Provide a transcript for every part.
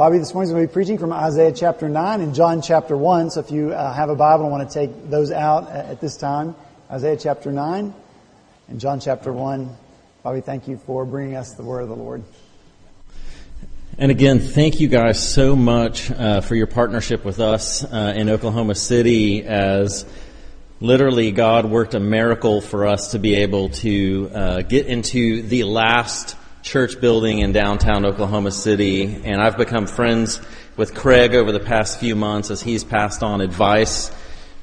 Bobby this morning is going to be preaching from Isaiah chapter 9 and John chapter 1. So if you uh, have a Bible and want to take those out at, this time, Isaiah chapter 9 and John chapter 1. Bobby, thank you for bringing us the word of the Lord. And again, thank you guys so much uh, for your partnership with us uh, in Oklahoma City as literally God worked a miracle for us to be able to uh, get into the last church building in downtown Oklahoma City. And I've become friends with Craig over the past few months as he's passed on advice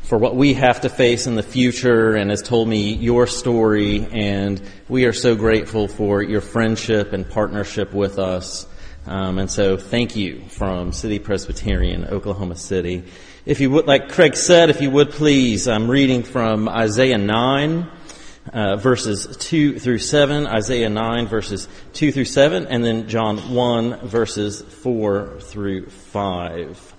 for what we have to face in the future and has told me your story. And we are so grateful for your friendship and partnership with us. Um, and so thank you from City Presbyterian, Oklahoma City. If you would, like Craig said, if you would please, I'm reading from Isaiah 9, uh, verses 2 through 7, Isaiah 9 verses 2 through 7, and then John 1 verses 4 through 5.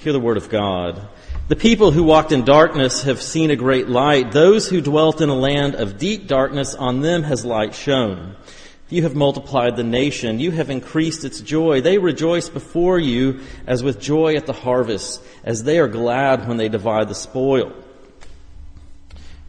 Hear the word of God. The people who walked in darkness have seen a great light. Those who dwelt in a land of deep darkness, on them has light shone. You have multiplied the nation. You have increased its joy. They rejoice before you as with joy at the harvest, as they are glad when they divide the spoil.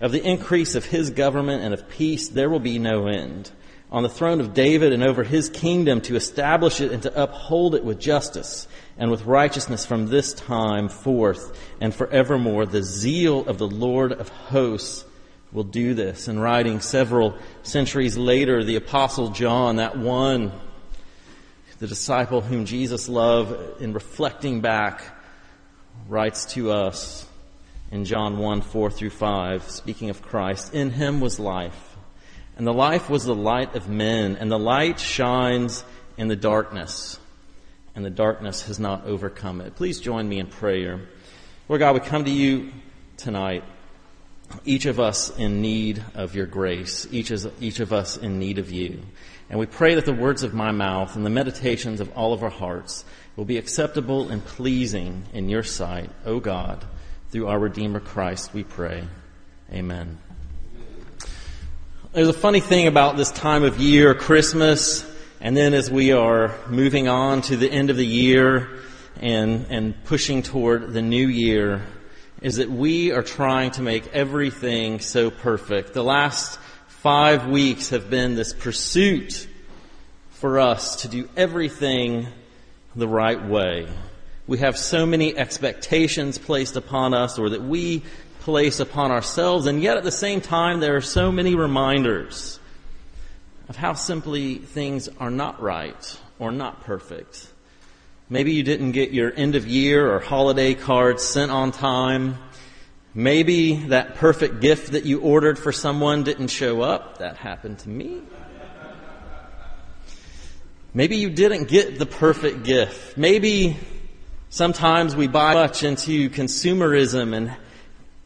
Of the increase of his government and of peace there will be no end. On the throne of David and over his kingdom to establish it and to uphold it with justice and with righteousness from this time forth and forevermore. The zeal of the Lord of hosts will do this. And writing several centuries later, the Apostle John, that one, the disciple whom Jesus loved, in reflecting back, writes to us in John 1 4 through 5, speaking of Christ, In him was life, and the life was the light of men, and the light shines in the darkness, and the darkness has not overcome it. Please join me in prayer. Lord God, we come to you tonight each of us in need of your grace, each, is, each of us in need of you. And we pray that the words of my mouth and the meditations of all of our hearts will be acceptable and pleasing in your sight, O God, through our Redeemer Christ, we pray. Amen. There's a funny thing about this time of year, Christmas, and then as we are moving on to the end of the year and, and pushing toward the new year, is that we are trying to make everything so perfect. The last five weeks have been this pursuit for us to do everything the right way. We have so many expectations placed upon us or that we place upon ourselves, and yet at the same time, there are so many reminders of how simply things are not right or not perfect. Maybe you didn't get your end of year or holiday cards sent on time. Maybe that perfect gift that you ordered for someone didn't show up. That happened to me. Maybe you didn't get the perfect gift. Maybe sometimes we buy much into consumerism and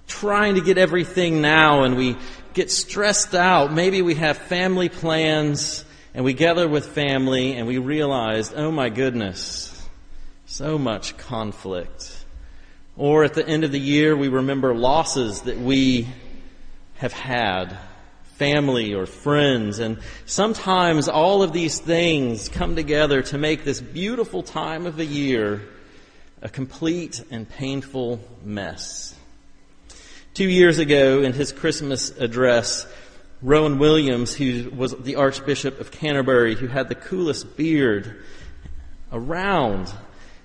trying to get everything now and we get stressed out. Maybe we have family plans and we gather with family and we realize, oh my goodness, so much conflict. Or at the end of the year, we remember losses that we have had, family or friends, and sometimes all of these things come together to make this beautiful time of the year a complete and painful mess. Two years ago, in his Christmas address, Rowan Williams, who was the Archbishop of Canterbury, who had the coolest beard around,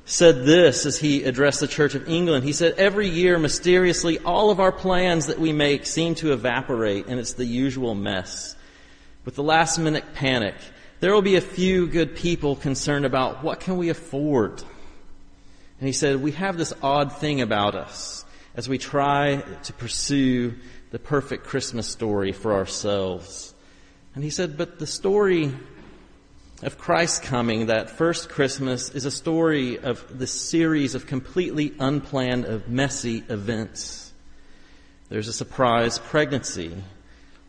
said this as he addressed the Church of England. He said, Every year, mysteriously, all of our plans that we make seem to evaporate, and it's the usual mess. With the last minute panic, there will be a few good people concerned about what can we afford. And he said, We have this odd thing about us as we try to pursue the perfect Christmas story for ourselves. And he said, But the story of Christ's coming that first Christmas is a story of the series of completely unplanned, of messy events. There's a surprise pregnancy.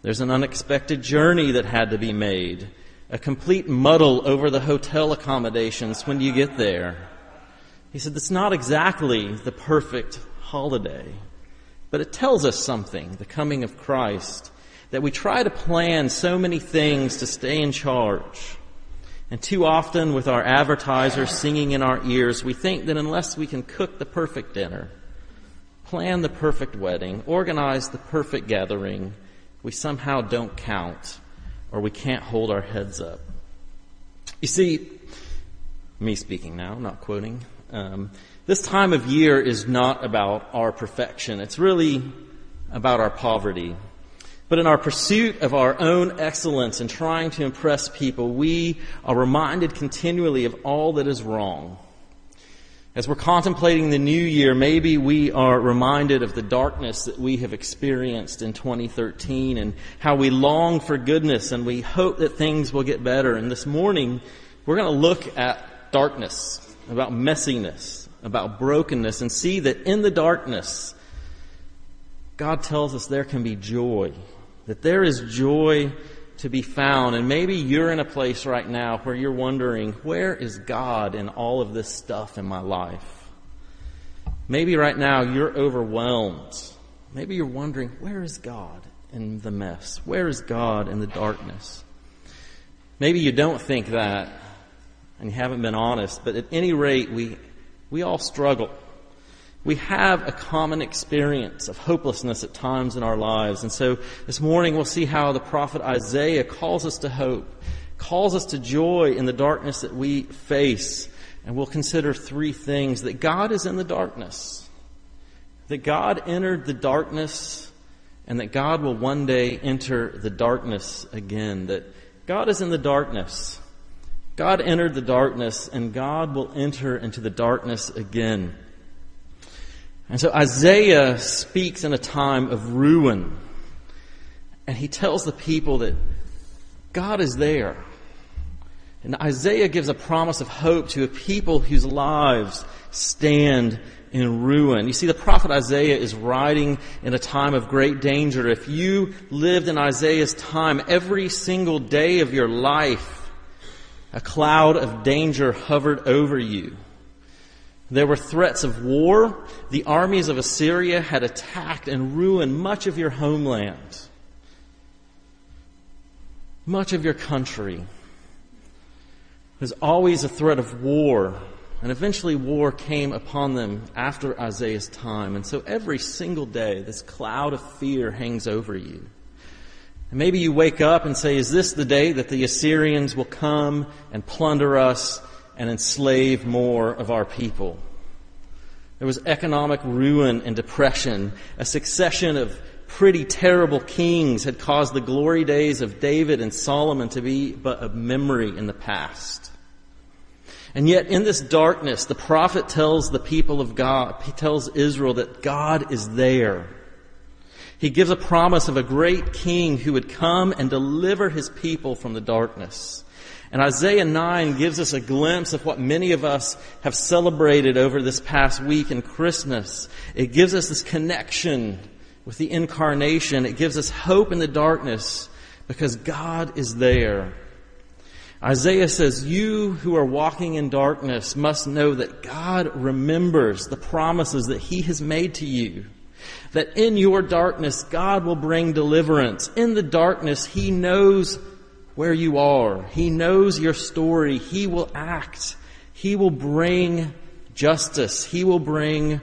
There's an unexpected journey that had to be made. A complete muddle over the hotel accommodations when you get there. He said, it's not exactly the perfect holiday, but it tells us something, the coming of Christ, that we try to plan so many things to stay in charge. And too often, with our advertisers singing in our ears, we think that unless we can cook the perfect dinner, plan the perfect wedding, organize the perfect gathering, we somehow don't count or we can't hold our heads up. You see, me speaking now, not quoting, um, this time of year is not about our perfection. It's really about our poverty. But in our pursuit of our own excellence and trying to impress people, we are reminded continually of all that is wrong. As we're contemplating the new year, maybe we are reminded of the darkness that we have experienced in 2013 and how we long for goodness and we hope that things will get better. And this morning, we're going to look at darkness, about messiness, about brokenness, and see that in the darkness, God tells us there can be joy that there is joy to be found. And maybe you're in a place right now where you're wondering, where is God in all of this stuff in my life? Maybe right now you're overwhelmed. Maybe you're wondering, where is God in the mess? Where is God in the darkness? Maybe you don't think that and you haven't been honest, but at any rate, we, we all struggle we have a common experience of hopelessness at times in our lives. And so this morning we'll see how the prophet Isaiah calls us to hope, calls us to joy in the darkness that we face. And we'll consider three things that God is in the darkness, that God entered the darkness, and that God will one day enter the darkness again. That God is in the darkness. God entered the darkness, and God will enter into the darkness again. And so Isaiah speaks in a time of ruin. And he tells the people that God is there. And Isaiah gives a promise of hope to a people whose lives stand in ruin. You see, the prophet Isaiah is writing in a time of great danger. If you lived in Isaiah's time, every single day of your life, a cloud of danger hovered over you. There were threats of war. The armies of Assyria had attacked and ruined much of your homeland, much of your country. There's always a threat of war. And eventually war came upon them after Isaiah's time. And so every single day, this cloud of fear hangs over you. And maybe you wake up and say, is this the day that the Assyrians will come and plunder us and enslave more of our people. There was economic ruin and depression. A succession of pretty terrible kings had caused the glory days of David and Solomon to be but a memory in the past. And yet in this darkness, the prophet tells the people of God, he tells Israel that God is there. He gives a promise of a great king who would come and deliver his people from the darkness. And Isaiah 9 gives us a glimpse of what many of us have celebrated over this past week in Christmas. It gives us this connection with the incarnation. It gives us hope in the darkness because God is there. Isaiah says, you who are walking in darkness must know that God remembers the promises that he has made to you. That in your darkness, God will bring deliverance. In the darkness, he knows where you are. He knows your story. He will act. He will bring justice. He will bring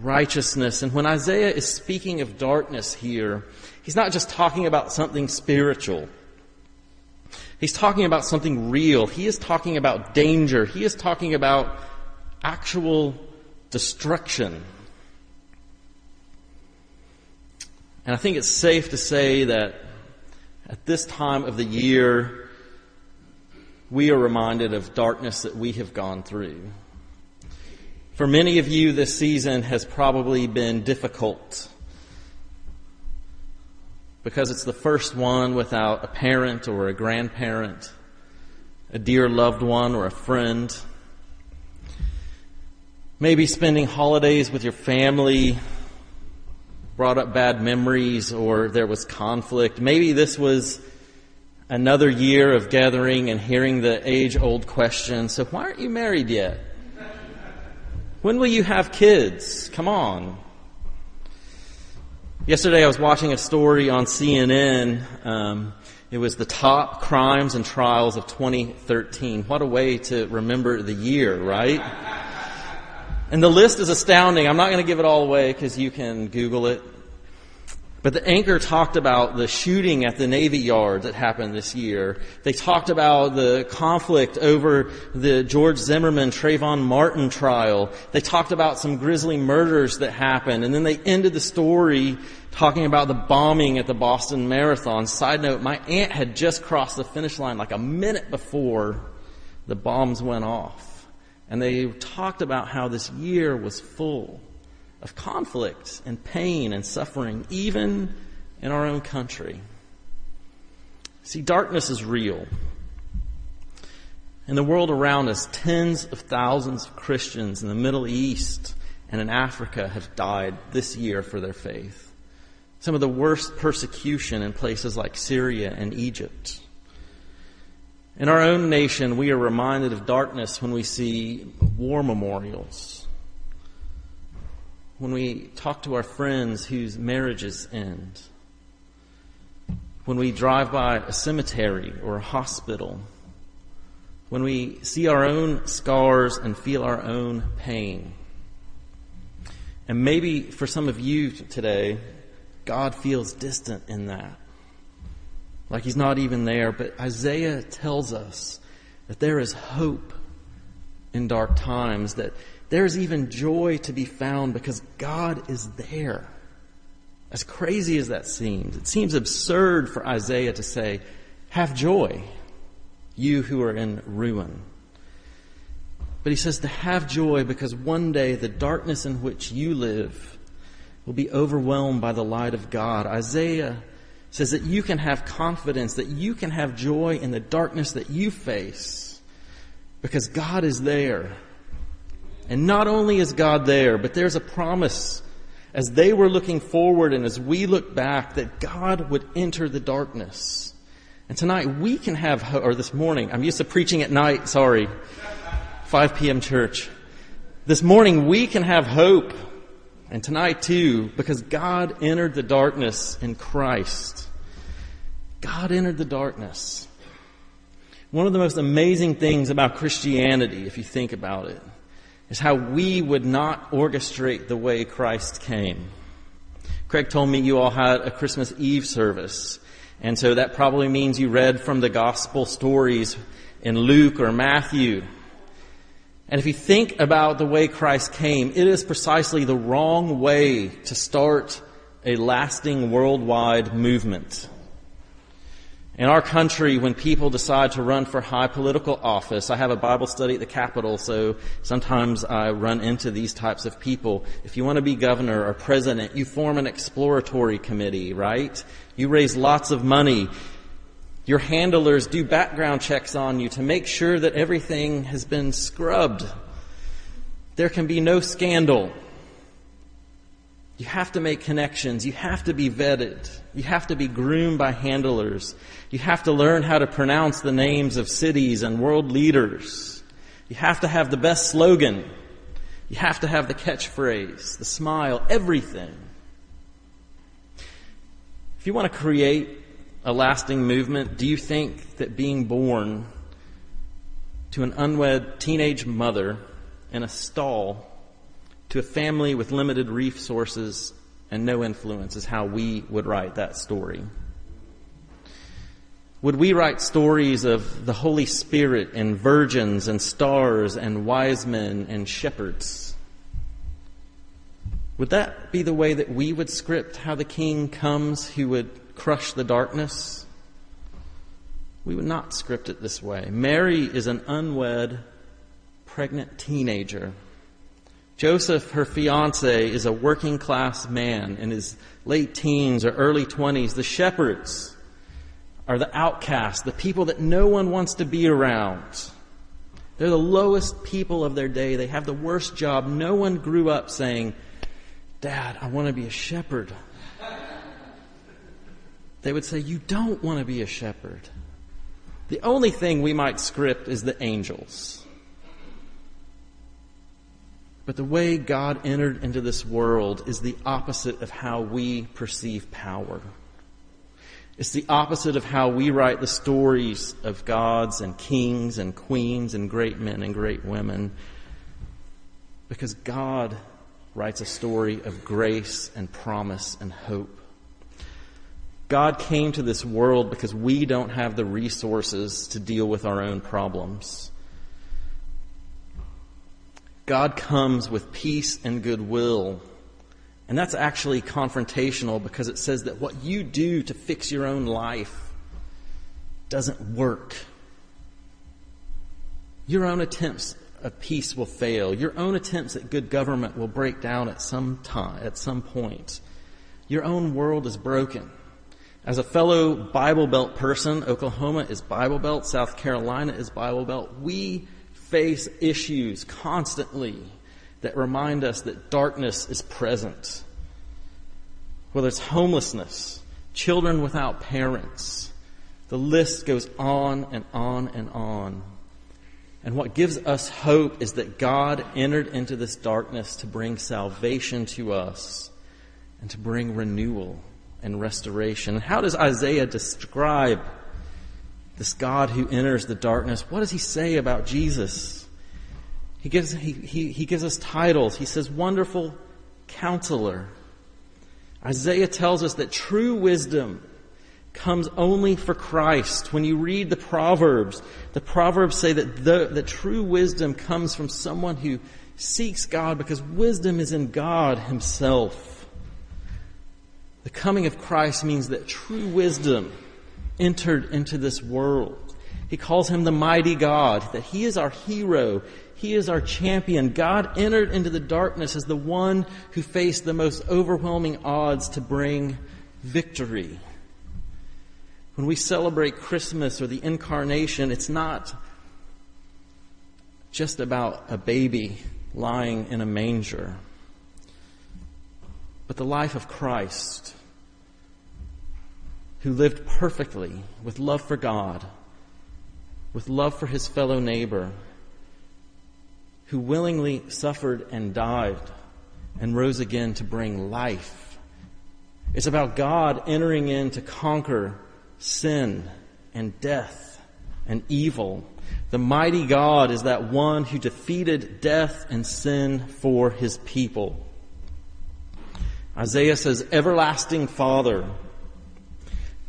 righteousness. And when Isaiah is speaking of darkness here, he's not just talking about something spiritual. He's talking about something real. He is talking about danger. He is talking about actual destruction. And I think it's safe to say that at this time of the year, we are reminded of darkness that we have gone through. For many of you, this season has probably been difficult because it's the first one without a parent or a grandparent. a dear loved one or a friend. Maybe spending holidays with your family brought up bad memories or there was conflict. Maybe this was another year of gathering and hearing the age old question so, why aren't you married yet? When will you have kids? Come on. Yesterday I was watching a story on CNN. Um, it was the top crimes and trials of 2013. What a way to remember the year, right? And the list is astounding. I'm not going to give it all away because you can Google it. But the anchor talked about the shooting at the Navy Yard that happened this year. They talked about the conflict over the George Zimmerman Trayvon Martin trial. They talked about some grisly murders that happened. And then they ended the story talking about the bombing at the Boston Marathon. Side note, my aunt had just crossed the finish line like a minute before the bombs went off. And they talked about how this year was full of conflict and pain and suffering, even in our own country. See, darkness is real. In the world around us, tens of thousands of Christians in the Middle East and in Africa have died this year for their faith. Some of the worst persecution in places like Syria and Egypt. In our own nation, we are reminded of darkness when we see war memorials when we talk to our friends whose marriages end, when we drive by a cemetery or a hospital, when we see our own scars and feel our own pain. And maybe for some of you today, God feels distant in that. Like he's not even there. But Isaiah tells us that there is hope in dark times, that there's even joy to be found because God is there. As crazy as that seems, it seems absurd for Isaiah to say, have joy, you who are in ruin. But he says to have joy because one day the darkness in which you live will be overwhelmed by the light of God. Isaiah says that you can have confidence, that you can have joy in the darkness that you face because God is there and not only is God there, but there's a promise as they were looking forward and as we look back that God would enter the darkness. And tonight we can have, or this morning, I'm used to preaching at night, sorry, 5 p.m. church. This morning we can have hope, and tonight too, because God entered the darkness in Christ. God entered the darkness. One of the most amazing things about Christianity, if you think about it, is how we would not orchestrate the way Christ came. Craig told me you all had a Christmas Eve service. And so that probably means you read from the gospel stories in Luke or Matthew. And if you think about the way Christ came, it is precisely the wrong way to start a lasting worldwide movement. In our country, when people decide to run for high political office, I have a Bible study at the Capitol, so sometimes I run into these types of people. If you want to be governor or president, you form an exploratory committee, right? You raise lots of money. Your handlers do background checks on you to make sure that everything has been scrubbed. There can be no scandal. You have to make connections. You have to be vetted. You have to be groomed by handlers. You have to learn how to pronounce the names of cities and world leaders. You have to have the best slogan. You have to have the catchphrase, the smile, everything. If you want to create a lasting movement, do you think that being born to an unwed teenage mother in a stall to a family with limited resources and no influence is how we would write that story. Would we write stories of the Holy Spirit and virgins and stars and wise men and shepherds? Would that be the way that we would script how the king comes who would crush the darkness? We would not script it this way. Mary is an unwed, pregnant teenager Joseph, her fiance, is a working class man in his late teens or early 20s. The shepherds are the outcasts, the people that no one wants to be around. They're the lowest people of their day. They have the worst job. No one grew up saying, Dad, I want to be a shepherd. They would say, You don't want to be a shepherd. The only thing we might script is the angels. But the way God entered into this world is the opposite of how we perceive power. It's the opposite of how we write the stories of gods and kings and queens and great men and great women. Because God writes a story of grace and promise and hope. God came to this world because we don't have the resources to deal with our own problems. God comes with peace and goodwill. And that's actually confrontational because it says that what you do to fix your own life doesn't work. Your own attempts at peace will fail. Your own attempts at good government will break down at some time, at some point. Your own world is broken. As a fellow Bible Belt person, Oklahoma is Bible Belt, South Carolina is Bible Belt. We face issues constantly that remind us that darkness is present. Whether it's homelessness, children without parents, the list goes on and on and on. And what gives us hope is that God entered into this darkness to bring salvation to us and to bring renewal and restoration. How does Isaiah describe this God who enters the darkness? What does he say about Jesus? He gives, he, he, he gives us titles. He says, Wonderful Counselor. Isaiah tells us that true wisdom comes only for Christ. When you read the Proverbs, the Proverbs say that the, the true wisdom comes from someone who seeks God because wisdom is in God Himself. The coming of Christ means that true wisdom entered into this world. He calls him the mighty God, that he is our hero. He is our champion. God entered into the darkness as the one who faced the most overwhelming odds to bring victory. When we celebrate Christmas or the incarnation, it's not just about a baby lying in a manger, but the life of Christ who lived perfectly with love for God, with love for his fellow neighbor, who willingly suffered and died and rose again to bring life. It's about God entering in to conquer sin and death and evil. The mighty God is that one who defeated death and sin for his people. Isaiah says, Everlasting Father,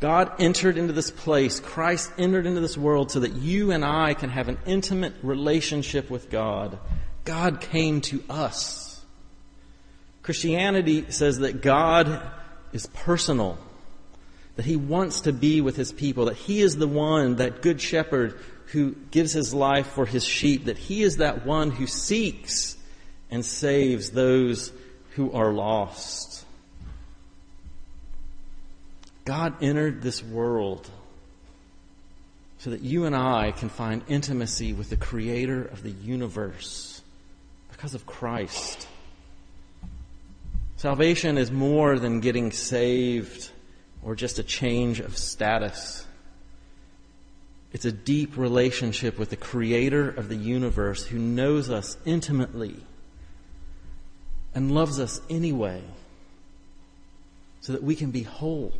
God entered into this place, Christ entered into this world so that you and I can have an intimate relationship with God. God came to us. Christianity says that God is personal, that He wants to be with His people, that He is the one, that good shepherd who gives His life for His sheep, that He is that one who seeks and saves those who are lost. God entered this world so that you and I can find intimacy with the creator of the universe because of Christ. Salvation is more than getting saved or just a change of status. It's a deep relationship with the creator of the universe who knows us intimately and loves us anyway so that we can be whole.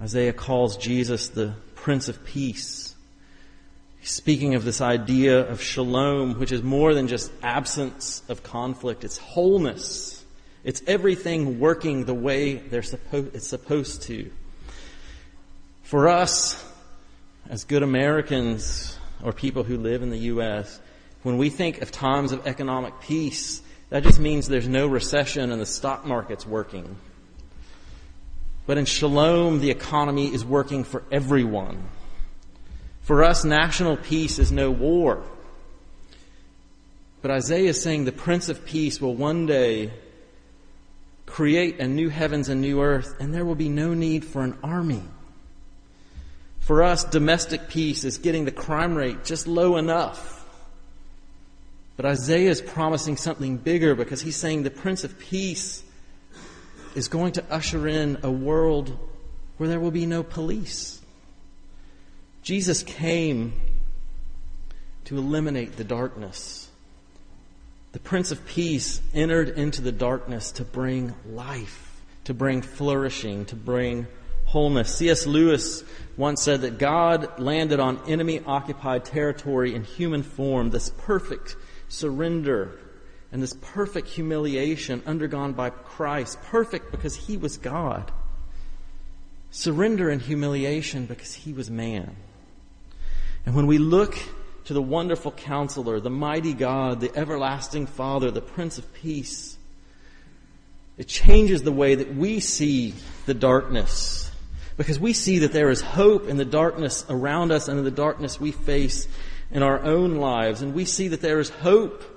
Isaiah calls Jesus the Prince of Peace. He's speaking of this idea of shalom, which is more than just absence of conflict. It's wholeness. It's everything working the way they're supposed, it's supposed to. For us, as good Americans or people who live in the U.S., when we think of times of economic peace, that just means there's no recession and the stock market's working. But in Shalom, the economy is working for everyone. For us, national peace is no war. But Isaiah is saying the Prince of Peace will one day create a new heavens and new earth, and there will be no need for an army. For us, domestic peace is getting the crime rate just low enough. But Isaiah is promising something bigger because he's saying the Prince of Peace is going to usher in a world where there will be no police. Jesus came to eliminate the darkness. The Prince of Peace entered into the darkness to bring life, to bring flourishing, to bring wholeness. C.S. Lewis once said that God landed on enemy occupied territory in human form, this perfect surrender and this perfect humiliation undergone by Christ, perfect because he was God. Surrender and humiliation because he was man. And when we look to the wonderful counselor, the mighty God, the everlasting Father, the Prince of Peace. It changes the way that we see the darkness because we see that there is hope in the darkness around us and in the darkness we face in our own lives. And we see that there is hope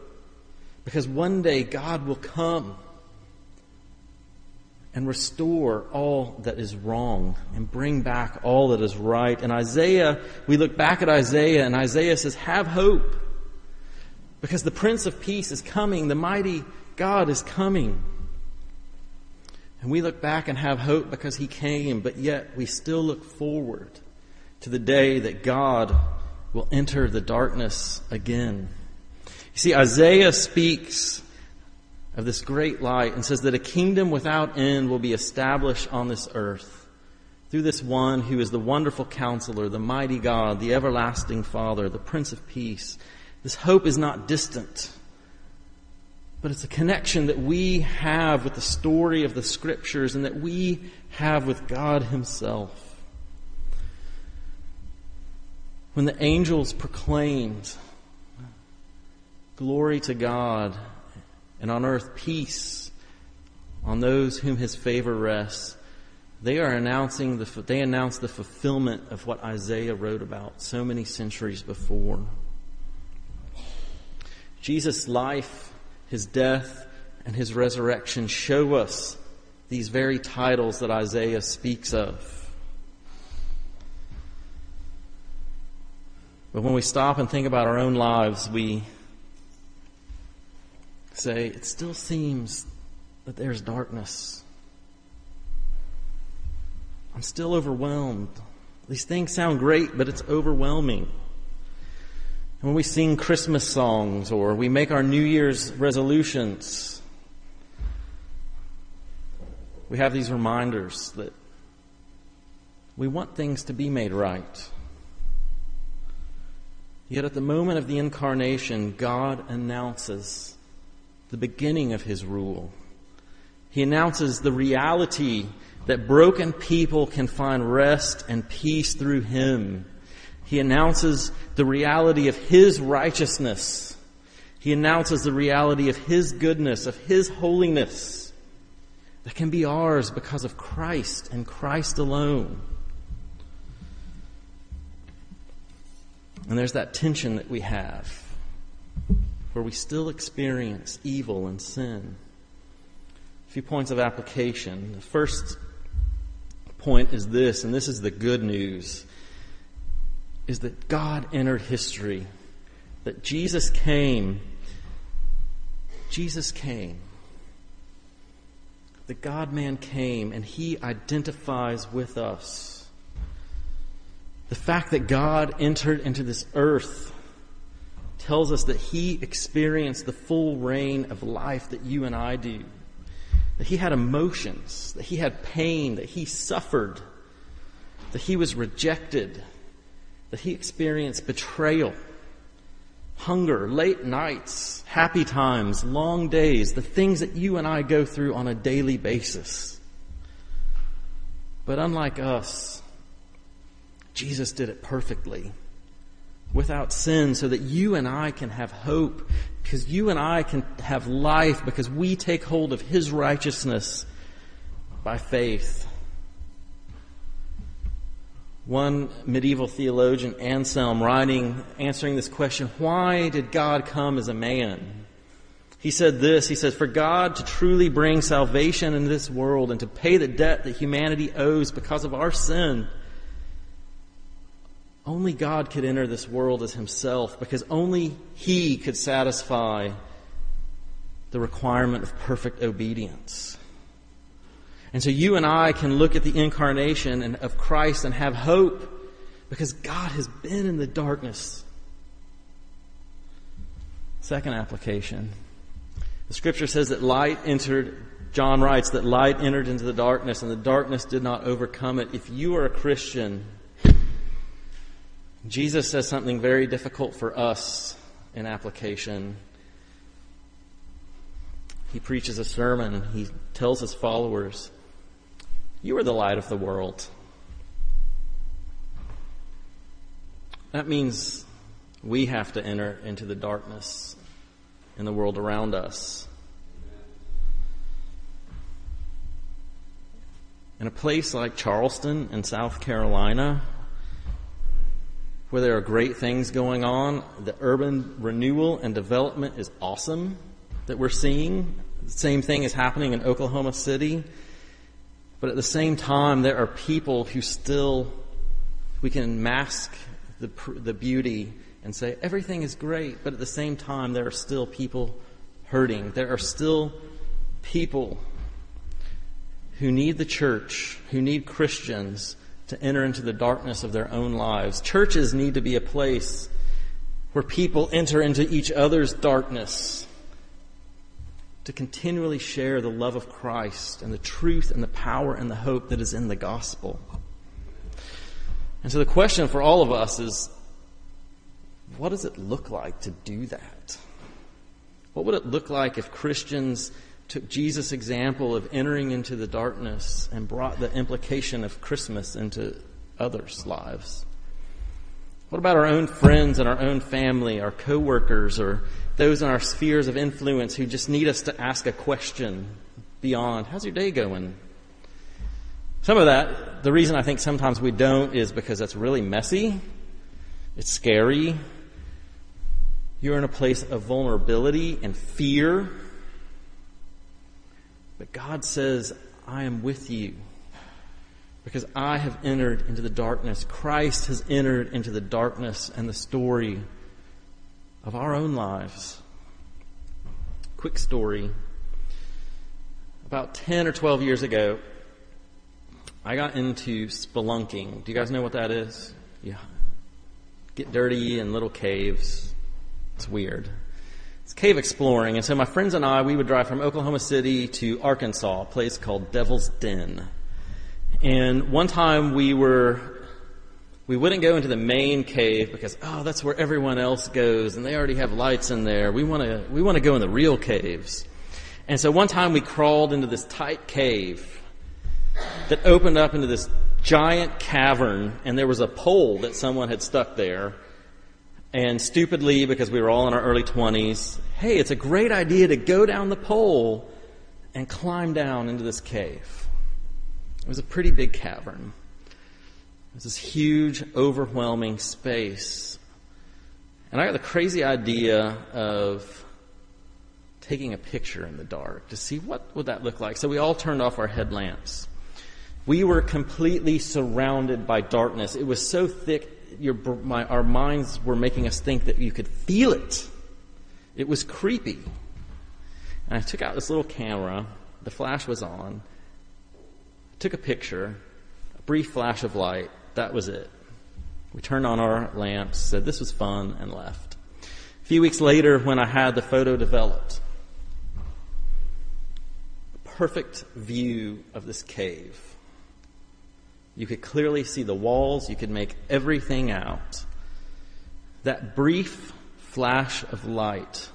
because one day God will come and restore all that is wrong and bring back all that is right. And Isaiah, we look back at Isaiah and Isaiah says, have hope because the Prince of Peace is coming. The mighty God is coming. And we look back and have hope because he came, but yet we still look forward to the day that God will enter the darkness again. You see, Isaiah speaks of this great light and says that a kingdom without end will be established on this earth through this one who is the wonderful counselor, the mighty God, the everlasting Father, the Prince of Peace. This hope is not distant, but it's a connection that we have with the story of the scriptures and that we have with God Himself. When the angels proclaimed, Glory to God and on earth peace on those whom his favor rests. They are announcing the, they announce the fulfillment of what Isaiah wrote about so many centuries before. Jesus' life, his death, and his resurrection show us these very titles that Isaiah speaks of. But when we stop and think about our own lives, we say, it still seems that there's darkness. I'm still overwhelmed. These things sound great, but it's overwhelming. And when we sing Christmas songs or we make our New Year's resolutions, we have these reminders that we want things to be made right. Yet at the moment of the incarnation, God announces the beginning of his rule. He announces the reality that broken people can find rest and peace through him. He announces the reality of his righteousness. He announces the reality of his goodness, of his holiness that can be ours because of Christ and Christ alone. And there's that tension that we have where we still experience evil and sin. A few points of application. The first point is this, and this is the good news, is that God entered history. That Jesus came. Jesus came. The God man came and he identifies with us. The fact that God entered into this earth tells us that he experienced the full reign of life that you and I do. That he had emotions, that he had pain, that he suffered, that he was rejected, that he experienced betrayal, hunger, late nights, happy times, long days, the things that you and I go through on a daily basis. But unlike us, Jesus did it perfectly without sin so that you and I can have hope because you and I can have life because we take hold of His righteousness by faith. One medieval theologian, Anselm, writing, answering this question, why did God come as a man? He said this, he says, For God to truly bring salvation into this world and to pay the debt that humanity owes because of our sin, only God could enter this world as himself because only he could satisfy the requirement of perfect obedience. And so you and I can look at the incarnation and of Christ and have hope because God has been in the darkness. Second application. The scripture says that light entered, John writes that light entered into the darkness and the darkness did not overcome it. If you are a Christian, Jesus says something very difficult for us in application. He preaches a sermon and he tells his followers, You are the light of the world. That means we have to enter into the darkness in the world around us. In a place like Charleston in South Carolina, where there are great things going on, the urban renewal and development is awesome that we're seeing. The same thing is happening in Oklahoma City. But at the same time, there are people who still, we can mask the, the beauty and say everything is great, but at the same time, there are still people hurting. There are still people who need the church, who need Christians to enter into the darkness of their own lives. Churches need to be a place where people enter into each other's darkness to continually share the love of Christ and the truth and the power and the hope that is in the gospel. And so the question for all of us is what does it look like to do that? What would it look like if Christians took Jesus' example of entering into the darkness and brought the implication of Christmas into others' lives? What about our own friends and our own family, our coworkers, or those in our spheres of influence who just need us to ask a question beyond, how's your day going? Some of that, the reason I think sometimes we don't is because that's really messy. It's scary. You're in a place of vulnerability and fear. But God says, I am with you because I have entered into the darkness. Christ has entered into the darkness and the story of our own lives. Quick story. About 10 or 12 years ago, I got into spelunking. Do you guys know what that is? Yeah. Get dirty in little caves. It's weird. Cave exploring. And so my friends and I, we would drive from Oklahoma City to Arkansas, a place called Devil's Den. And one time we were, we wouldn't go into the main cave because, oh, that's where everyone else goes and they already have lights in there. We want to, we want to go in the real caves. And so one time we crawled into this tight cave that opened up into this giant cavern and there was a pole that someone had stuck there and stupidly, because we were all in our early 20s, hey, it's a great idea to go down the pole and climb down into this cave. It was a pretty big cavern. It was this huge, overwhelming space. And I got the crazy idea of taking a picture in the dark to see what would that look like. So we all turned off our headlamps. We were completely surrounded by darkness. It was so thick your, my, our minds were making us think that you could feel it. It was creepy. And I took out this little camera. The flash was on. Took a picture. A brief flash of light. That was it. We turned on our lamps, said this was fun, and left. A few weeks later, when I had the photo developed, perfect view of this cave you could clearly see the walls. You could make everything out. That brief flash of light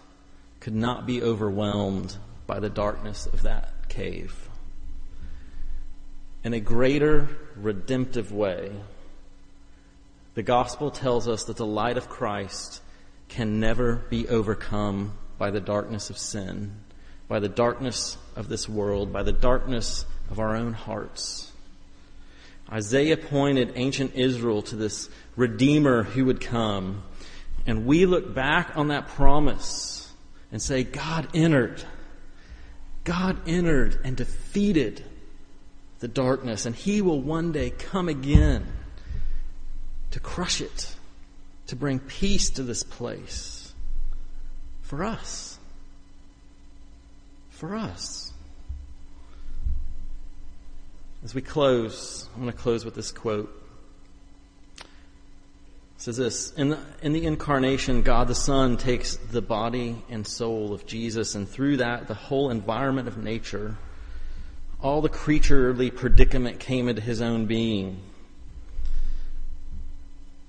could not be overwhelmed by the darkness of that cave. In a greater redemptive way, the gospel tells us that the light of Christ can never be overcome by the darkness of sin, by the darkness of this world, by the darkness of our own hearts. Isaiah pointed ancient Israel to this Redeemer who would come. And we look back on that promise and say, God entered. God entered and defeated the darkness, and He will one day come again to crush it, to bring peace to this place for us. For us. As we close, I want to close with this quote. It says this in the, in the incarnation, God the Son takes the body and soul of Jesus, and through that, the whole environment of nature, all the creaturely predicament came into his own being.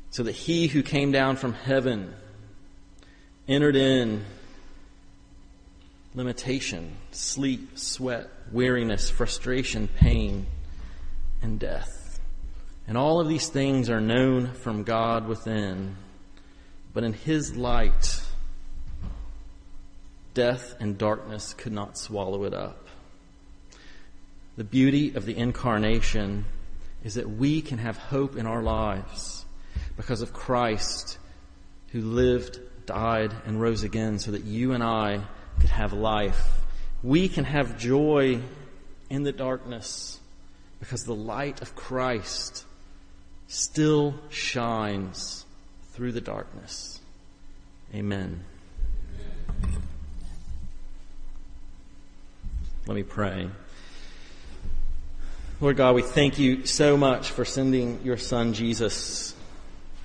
So that he who came down from heaven entered in limitation, sleep, sweat, weariness, frustration, pain, and death. And all of these things are known from God within. But in His light, death and darkness could not swallow it up. The beauty of the incarnation is that we can have hope in our lives because of Christ who lived, died, and rose again so that you and I could have life. We can have joy in the darkness because the light of Christ still shines through the darkness. Amen. Let me pray. Lord God, we thank you so much for sending your Son Jesus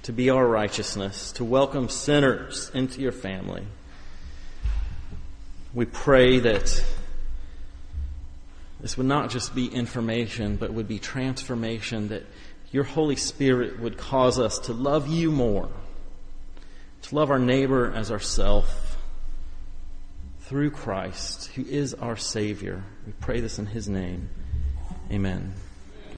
to be our righteousness, to welcome sinners into your family. We pray that this would not just be information, but would be transformation, that your Holy Spirit would cause us to love you more, to love our neighbor as ourself through Christ, who is our Savior. We pray this in His name. Amen.